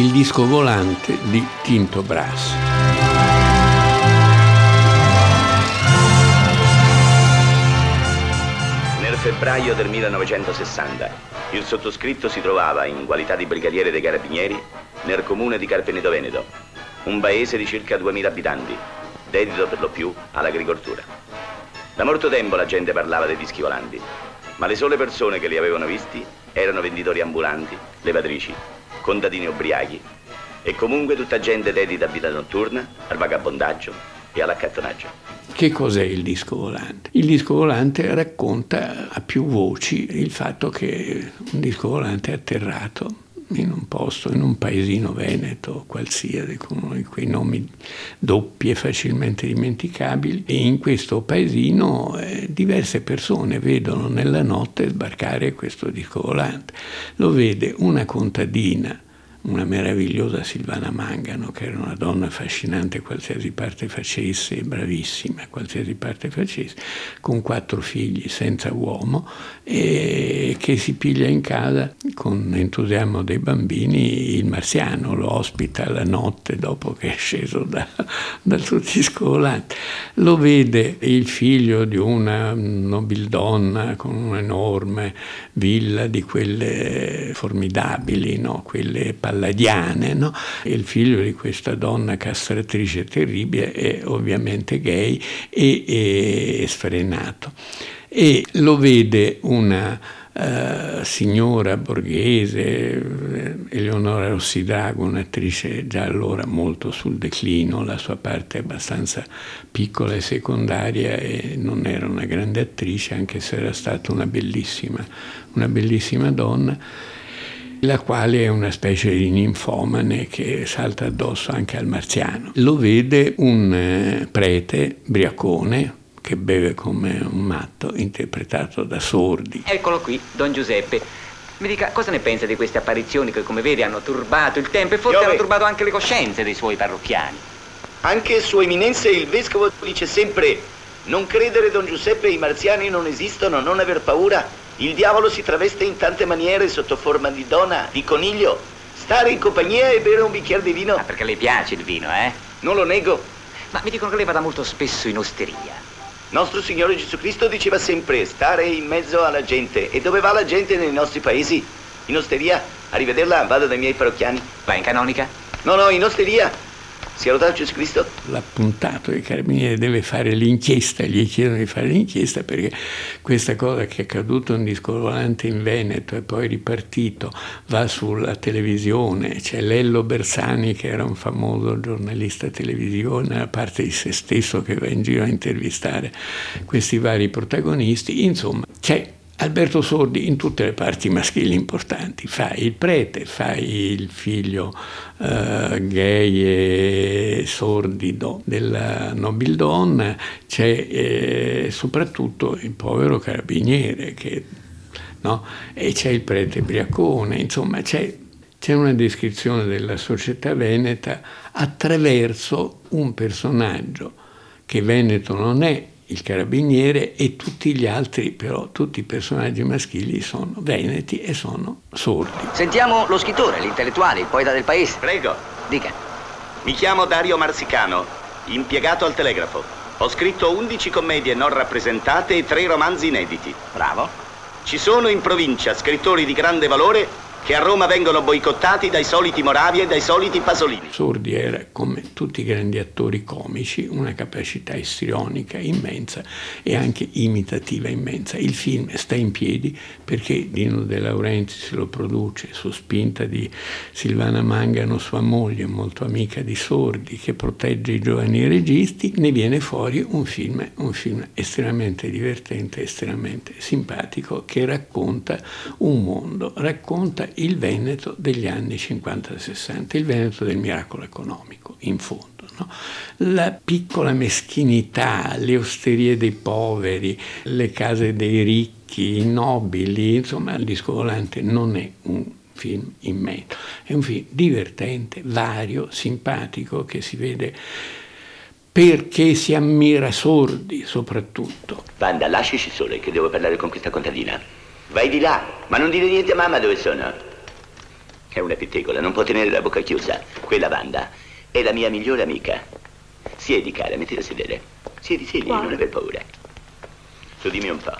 il disco volante di Tinto Brass. Nel febbraio del 1960 il sottoscritto si trovava in qualità di brigadiere dei carabinieri nel comune di Carpenedo Veneto, un paese di circa 2000 abitanti, dedito per lo più all'agricoltura. Da molto tempo la gente parlava dei dischi volanti, ma le sole persone che li avevano visti erano venditori ambulanti, levatrici, contadini ubriachi e comunque tutta gente dedita a vita notturna, al vagabondaggio e all'accattonaggio. Che cos'è il disco volante? Il disco volante racconta a più voci il fatto che un disco volante è atterrato in un posto, in un paesino veneto qualsiasi, con quei nomi doppi e facilmente dimenticabili, e in questo paesino eh, diverse persone vedono nella notte sbarcare questo disco volante. Lo vede una contadina una meravigliosa Silvana Mangano, che era una donna affascinante qualsiasi parte facesse, bravissima qualsiasi parte facesse, con quattro figli senza uomo, e che si piglia in casa con entusiasmo dei bambini il marziano, lo ospita la notte dopo che è sceso da, dal suo disco volante. Lo vede il figlio di una nobildonna con un'enorme villa di quelle formidabili, no? quelle palladiane. No? Il figlio di questa donna castratrice terribile è ovviamente gay e, e sfrenato. E lo vede una Uh, signora borghese, eh, Eleonora Rossidago, un'attrice già allora molto sul declino, la sua parte è abbastanza piccola e secondaria e non era una grande attrice, anche se era stata una bellissima, una bellissima donna la quale è una specie di ninfomane che salta addosso anche al marziano. Lo vede un eh, prete briacone che beve come un matto, interpretato da sordi. Eccolo qui, Don Giuseppe. Mi dica, cosa ne pensa di queste apparizioni che, come vedi, hanno turbato il tempo e forse Piove. hanno turbato anche le coscienze dei suoi parrocchiani? Anche Sua Eminenza il Vescovo dice sempre non credere, Don Giuseppe, i marziani non esistono, non aver paura. Il diavolo si traveste in tante maniere sotto forma di donna, di coniglio. Stare in compagnia e bere un bicchiere di vino. Ah, perché le piace il vino, eh? Non lo nego. Ma mi dicono che lei vada molto spesso in osteria. Nostro Signore Gesù Cristo diceva sempre stare in mezzo alla gente. E dove va la gente nei nostri paesi? In osteria. A rivederla vado dai miei parrocchiani. Va in canonica? No, no, in osteria. Sia lodato Gesù Cristo. L'appuntato dei carabinieri deve fare l'inchiesta, gli chiedono di fare l'inchiesta perché questa cosa che è accaduto un disco volante in Veneto e poi ripartito va sulla televisione, c'è Lello Bersani che era un famoso giornalista televisione a parte di se stesso che va in giro a intervistare questi vari protagonisti, insomma c'è Alberto Sordi in tutte le parti maschili importanti, fa il prete, fa il figlio uh, gay e sordido della nobildonna, c'è eh, soprattutto il povero carabiniere che, no? e c'è il prete briacone, insomma c'è, c'è una descrizione della società veneta attraverso un personaggio che Veneto non è il carabiniere e tutti gli altri, però tutti i personaggi maschili sono veneti e sono sordi. Sentiamo lo scrittore, l'intellettuale, il poeta del paese. Prego. Dica. Mi chiamo Dario Marsicano, impiegato al telegrafo. Ho scritto 11 commedie non rappresentate e 3 romanzi inediti. Bravo. Ci sono in provincia scrittori di grande valore che a Roma vengono boicottati dai soliti Moravia e dai soliti Pasolini. Sordi era, come tutti i grandi attori comici, una capacità istrionica immensa e anche imitativa immensa. Il film sta in piedi perché Dino De Laurenti se lo produce su spinta di Silvana Mangano, sua moglie, molto amica di Sordi, che protegge i giovani registi, ne viene fuori un film, un film estremamente divertente, estremamente simpatico, che racconta un mondo, racconta il Veneto degli anni 50-60, il Veneto del miracolo economico, in fondo. No? La piccola meschinità, le osterie dei poveri, le case dei ricchi, i nobili, insomma il disco volante non è un film in mezzo, è un film divertente, vario, simpatico, che si vede perché si ammira sordi soprattutto. Vanda, lasciaci sole che devo parlare con questa contadina. Vai di là, ma non dire niente a mamma dove sono. È una pettegola, non può tenere la bocca chiusa. Quella Wanda è la mia migliore amica. Siedi, cara, mettiti a sedere. Siedi, siedi, Wow. non aver paura. Tu dimmi un po'.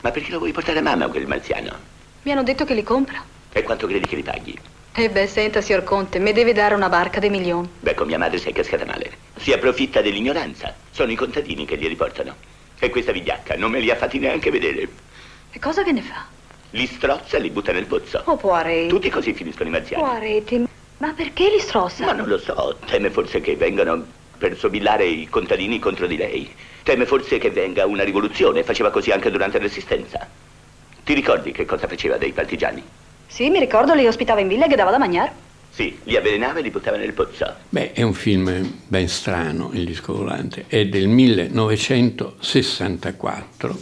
Ma perché lo vuoi portare a mamma quel marziano? Mi hanno detto che li compra. E quanto credi che li paghi? E beh, senta, signor Conte, mi deve dare una barca dei milioni. Beh, con mia madre sei cascata male. Si approfitta dell'ignoranza. Sono i contadini che li riportano. E questa vigliacca non me li ha fatti neanche vedere. E cosa che ne fa? Li strozza e li butta nel pozzo. Oh, Poiré. Tutti così finiscono i marziani. Poirete. Ma perché li strossa? Ma non lo so, teme forse che vengano per sobillare i contadini contro di lei. Teme forse che venga una rivoluzione, faceva così anche durante la Resistenza. Ti ricordi che cosa faceva dei partigiani? Sì, mi ricordo, li ospitava in villa e che dava da mangiare. Sì, li avvelenava e li buttava nel pozzo. Beh, è un film ben strano, Il disco volante, è del 1964,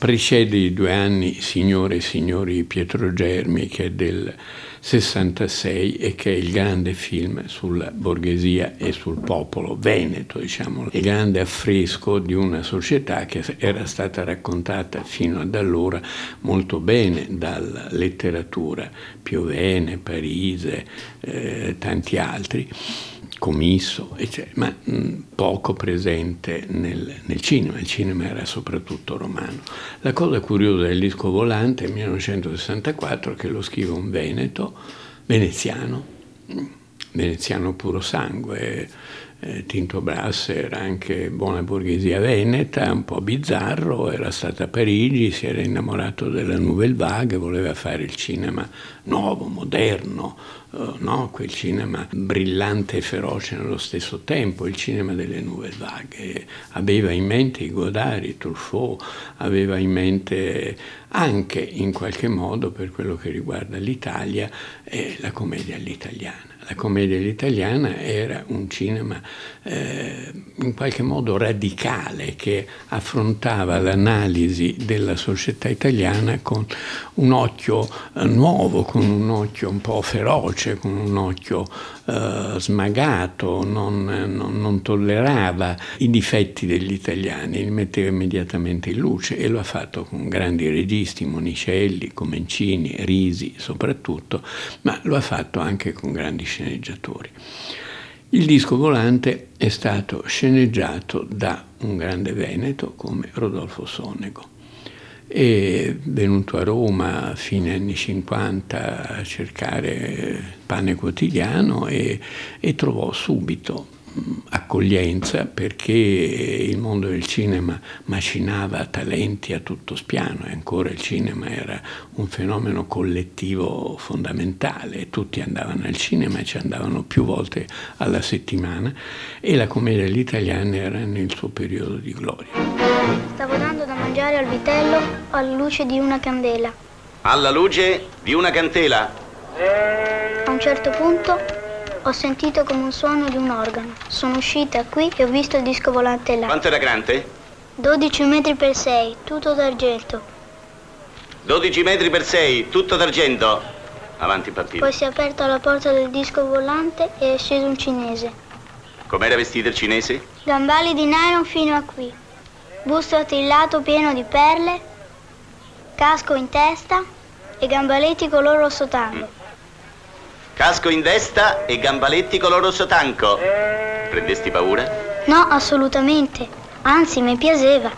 precede di due anni Signore e signori Pietro Germi, che è del 66 e che è il grande film sulla borghesia e sul popolo veneto, diciamo, il grande affresco di una società che era stata raccontata fino ad allora molto bene dalla letteratura, Piovene, Parise, eh, tanti altri commisso, ma mh, poco presente nel, nel, cinema. Il cinema era soprattutto romano. La cosa curiosa del disco volante è 1964 che lo scrive un veneto, veneziano, veneziano puro sangue. Eh, Tinto Brass era anche buona borghesia veneta, un po' bizzarro, era stato a Parigi, si era innamorato della Nouvelle Vague, voleva fare il cinema nuovo, moderno, no? quel cinema brillante e feroce nello stesso tempo, il cinema delle Nouvelle Vague. Aveva in mente i Godard, i Truffaut, aveva in mente anche in qualche modo, per quello che riguarda l'Italia, eh, la commedia all'italiana. La commedia all'italiana era un cinema eh, in qualche modo radicale che affrontava l'analisi della società italiana con un occhio eh, nuovo, con un occhio un po' feroce, con un occhio eh, smagato, non, non, non, tollerava i difetti degli italiani, li metteva immediatamente in luce e lo ha fatto con grandi registi, Monicelli, Comencini, Risi soprattutto, ma lo ha fatto anche con grandi sceneggiatori. Il disco volante è stato sceneggiato da un grande veneto come Rodolfo Sonego è venuto a Roma a fine anni 50 a cercare pane quotidiano e, e trovò subito accoglienza perché il mondo del cinema macinava talenti a tutto spiano e ancora il cinema era un fenomeno collettivo fondamentale, tutti andavano al cinema e ci andavano più volte alla settimana e la commedia all'italiana era nel suo periodo di gloria. Stavo dando da mangiare al vitello alla luce di una candela. Alla luce di una candela? A un certo punto ho sentito come un suono di un organo. Sono uscita qui e ho visto il disco volante là. Quanto era grande? 12 metri per 6, tutto d'argento. 12 metri per 6, tutto d'argento. Avanti, Pappino. Poi si è aperta la porta del disco volante e è sceso un cinese. Com'era vestito il cinese? Gambali di nylon fino a qui. Busto attillato pieno di perle, casco in testa e gambaletti color rosso tango. Mm. Casco in testa e gambaletti color rosso tanco. Prendesti paura? No, assolutamente. Anzi, mi piaceva.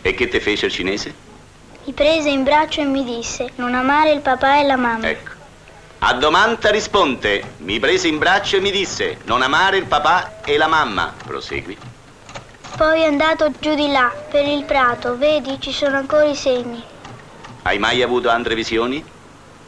E che te fece il cinese? Mi prese in braccio e mi disse non amare il papà e la mamma. Ecco. A domanda risponde, mi prese in braccio e mi disse non amare il papà e la mamma. Prosegui. Poi è andato giù di là, per il prato, vedi, ci sono ancora i segni. Hai mai avuto altre visioni?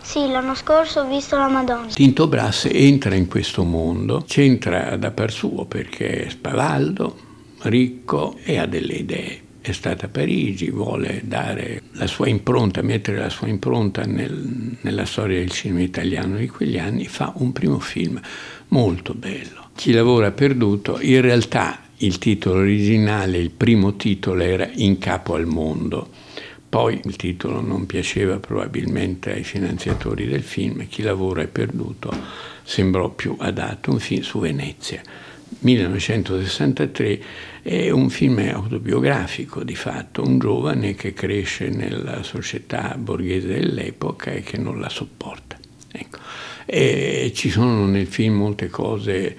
Sì, l'anno scorso ho visto la Madonna. Tinto Brass entra in questo mondo, c'entra da par suo perché è spavaldo, ricco e ha delle idee. È stata a Parigi, vuole dare la sua impronta, mettere la sua impronta nel, nella storia del cinema italiano di quegli anni, fa un primo film molto bello. Chi lavora perduto, in realtà il titolo originale, il primo titolo era In capo al mondo poi il titolo non piaceva probabilmente ai finanziatori del film, Chi lavora è perduto, sembrò più adatto, un film su Venezia. 1963 è un film autobiografico di fatto, un giovane che cresce nella società borghese dell'epoca e che non la sopporta. Ecco. E ci sono nel film molte cose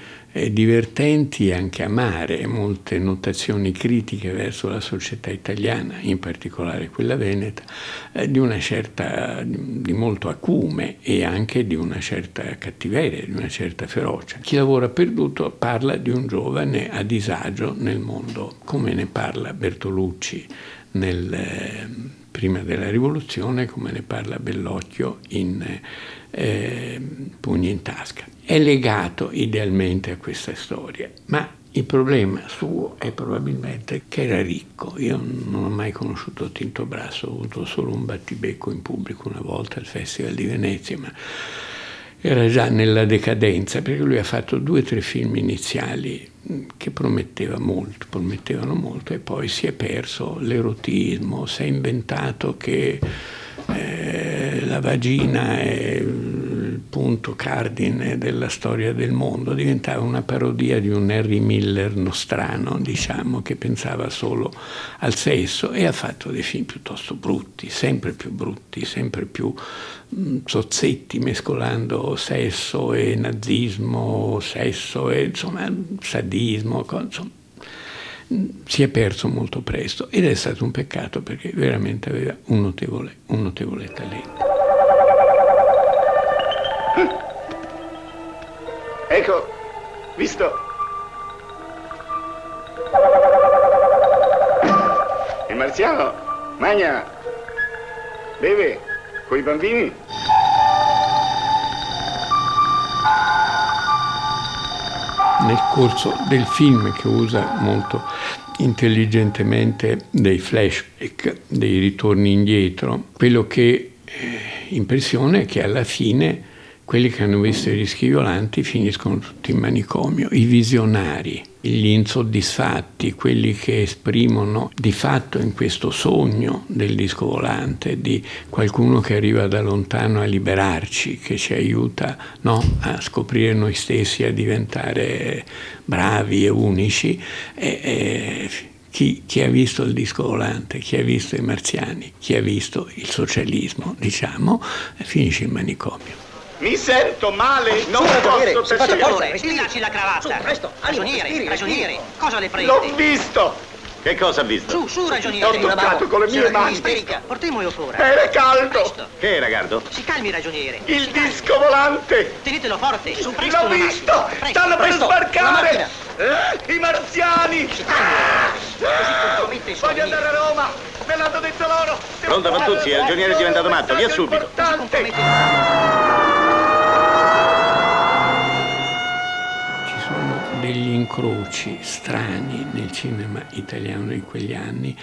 divertenti e anche amare, molte notazioni critiche verso la società italiana, in particolare quella veneta, eh, di una certa, di molto acume e anche di una certa cattiveria, di una certa ferocia. Chi lavora perduto parla di un giovane a disagio nel mondo, come ne parla Bertolucci nel, eh, prima della rivoluzione, come ne parla Bellocchio in eh, Pugni in tasca è legato idealmente a questa storia, ma il problema suo è probabilmente che era ricco. Io non ho mai conosciuto Tinto Brasso, ho avuto solo un battibecco in pubblico una volta al Festival di Venezia, ma era già nella decadenza perché lui ha fatto due o tre film iniziali che prometteva molto, promettevano molto e poi si è perso l'erotismo, si è inventato che eh, la vagina è punto cardine della storia del mondo, diventava una parodia di un Harry Miller nostrano, diciamo, che pensava solo al sesso e ha fatto dei film piuttosto brutti, sempre più brutti, sempre più mh, zozzetti, mescolando sesso e nazismo, sesso e insomma sadismo, insomma si è perso molto presto ed è stato un peccato perché veramente aveva un notevole, un notevole talento. Ecco, visto? Il marziano magna, beve coi bambini. Nel corso del film che usa molto intelligentemente dei flashback, dei ritorni indietro, quello che eh, impressiona è che alla fine quelli che hanno visto i rischi violanti finiscono tutti in manicomio, i visionari, gli insoddisfatti, quelli che esprimono di fatto in questo sogno del disco volante di qualcuno che arriva da lontano a liberarci, che ci aiuta no, a scoprire noi stessi, a diventare bravi e unici. E, e, chi, chi, ha visto il disco volante, chi ha visto i marziani, chi ha visto il socialismo, diciamo, finisce in manicomio. Mi sento male, non Su, posso si faccia tacere. forza, ristillaci la cravatta. Su, presto, ragioniere, ragioniere, cosa le prende? L'ho visto! Che cosa ha visto? Su, su, ragioniere. Ho toccato con le mie mani. isterica, portemolo fuori. Era caldo! Presto. Che era, Gardo? Si calmi, ragioniere. Il disco volante! Tenetelo forte, su, presto. L'ho visto! Stanno per sbarcare! Eh, I marziani! Si calmi. Così Voglio andare a Roma! Me l'hanno detto loro! Pronto, Fantuzzi, il ragioniere è diventato matto, via subito. importante. Ci sono degli incroci strani nel cinema italiano di quegli anni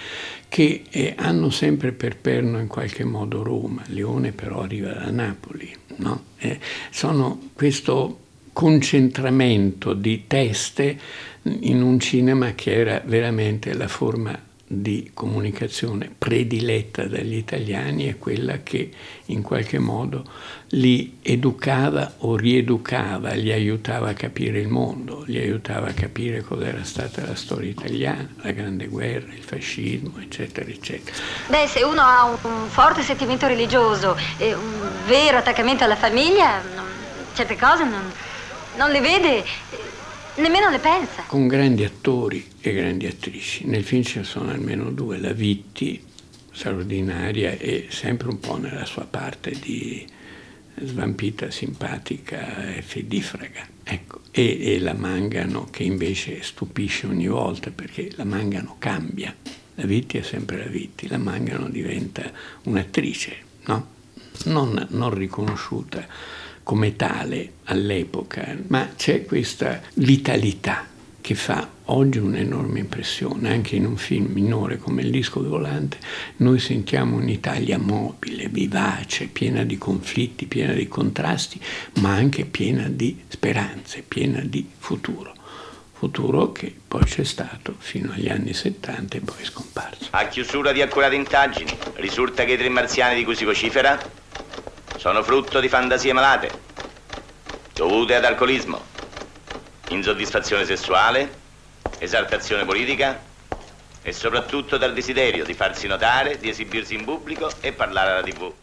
che eh, hanno sempre per perno in qualche modo Roma. Leone però arriva da Napoli. No? Eh, sono questo concentramento di teste in un cinema che era veramente la forma di comunicazione prediletta dagli italiani è quella che in qualche modo li educava o rieducava, li aiutava a capire il mondo, li aiutava a capire cos'era stata la storia italiana, la Grande Guerra, il fascismo, eccetera, eccetera. Beh, se uno ha un, forte sentimento religioso e un vero attaccamento alla famiglia, non- certe cose non, non le vede, nemmeno le pensa. Con grandi attori e grandi attrici. Nel film ce ne sono almeno due, la Vitti, straordinaria e sempre un po' nella sua parte di svampita, simpatica e fedifraga. Ecco. E, e la Mangano che invece stupisce ogni volta perché la Mangano cambia. La Vitti è sempre la Vitti, la Mangano diventa un'attrice, no? non, non riconosciuta come tale all'epoca, ma c'è questa vitalità che fa oggi un'enorme impressione, anche in un film minore come Il disco volante, noi sentiamo un'Italia mobile, vivace, piena di conflitti, piena di contrasti, ma anche piena di speranze, piena di futuro. Futuro che poi c'è stato fino agli anni 70 e poi è scomparso. A chiusura di accurate indagini, risulta che i tre marziani di cui si vocifera sono frutto di fantasie malate, dovute ad alcolismo, insoddisfazione sessuale, esaltazione politica e soprattutto dal desiderio di farsi notare, di esibirsi in pubblico e parlare alla tv.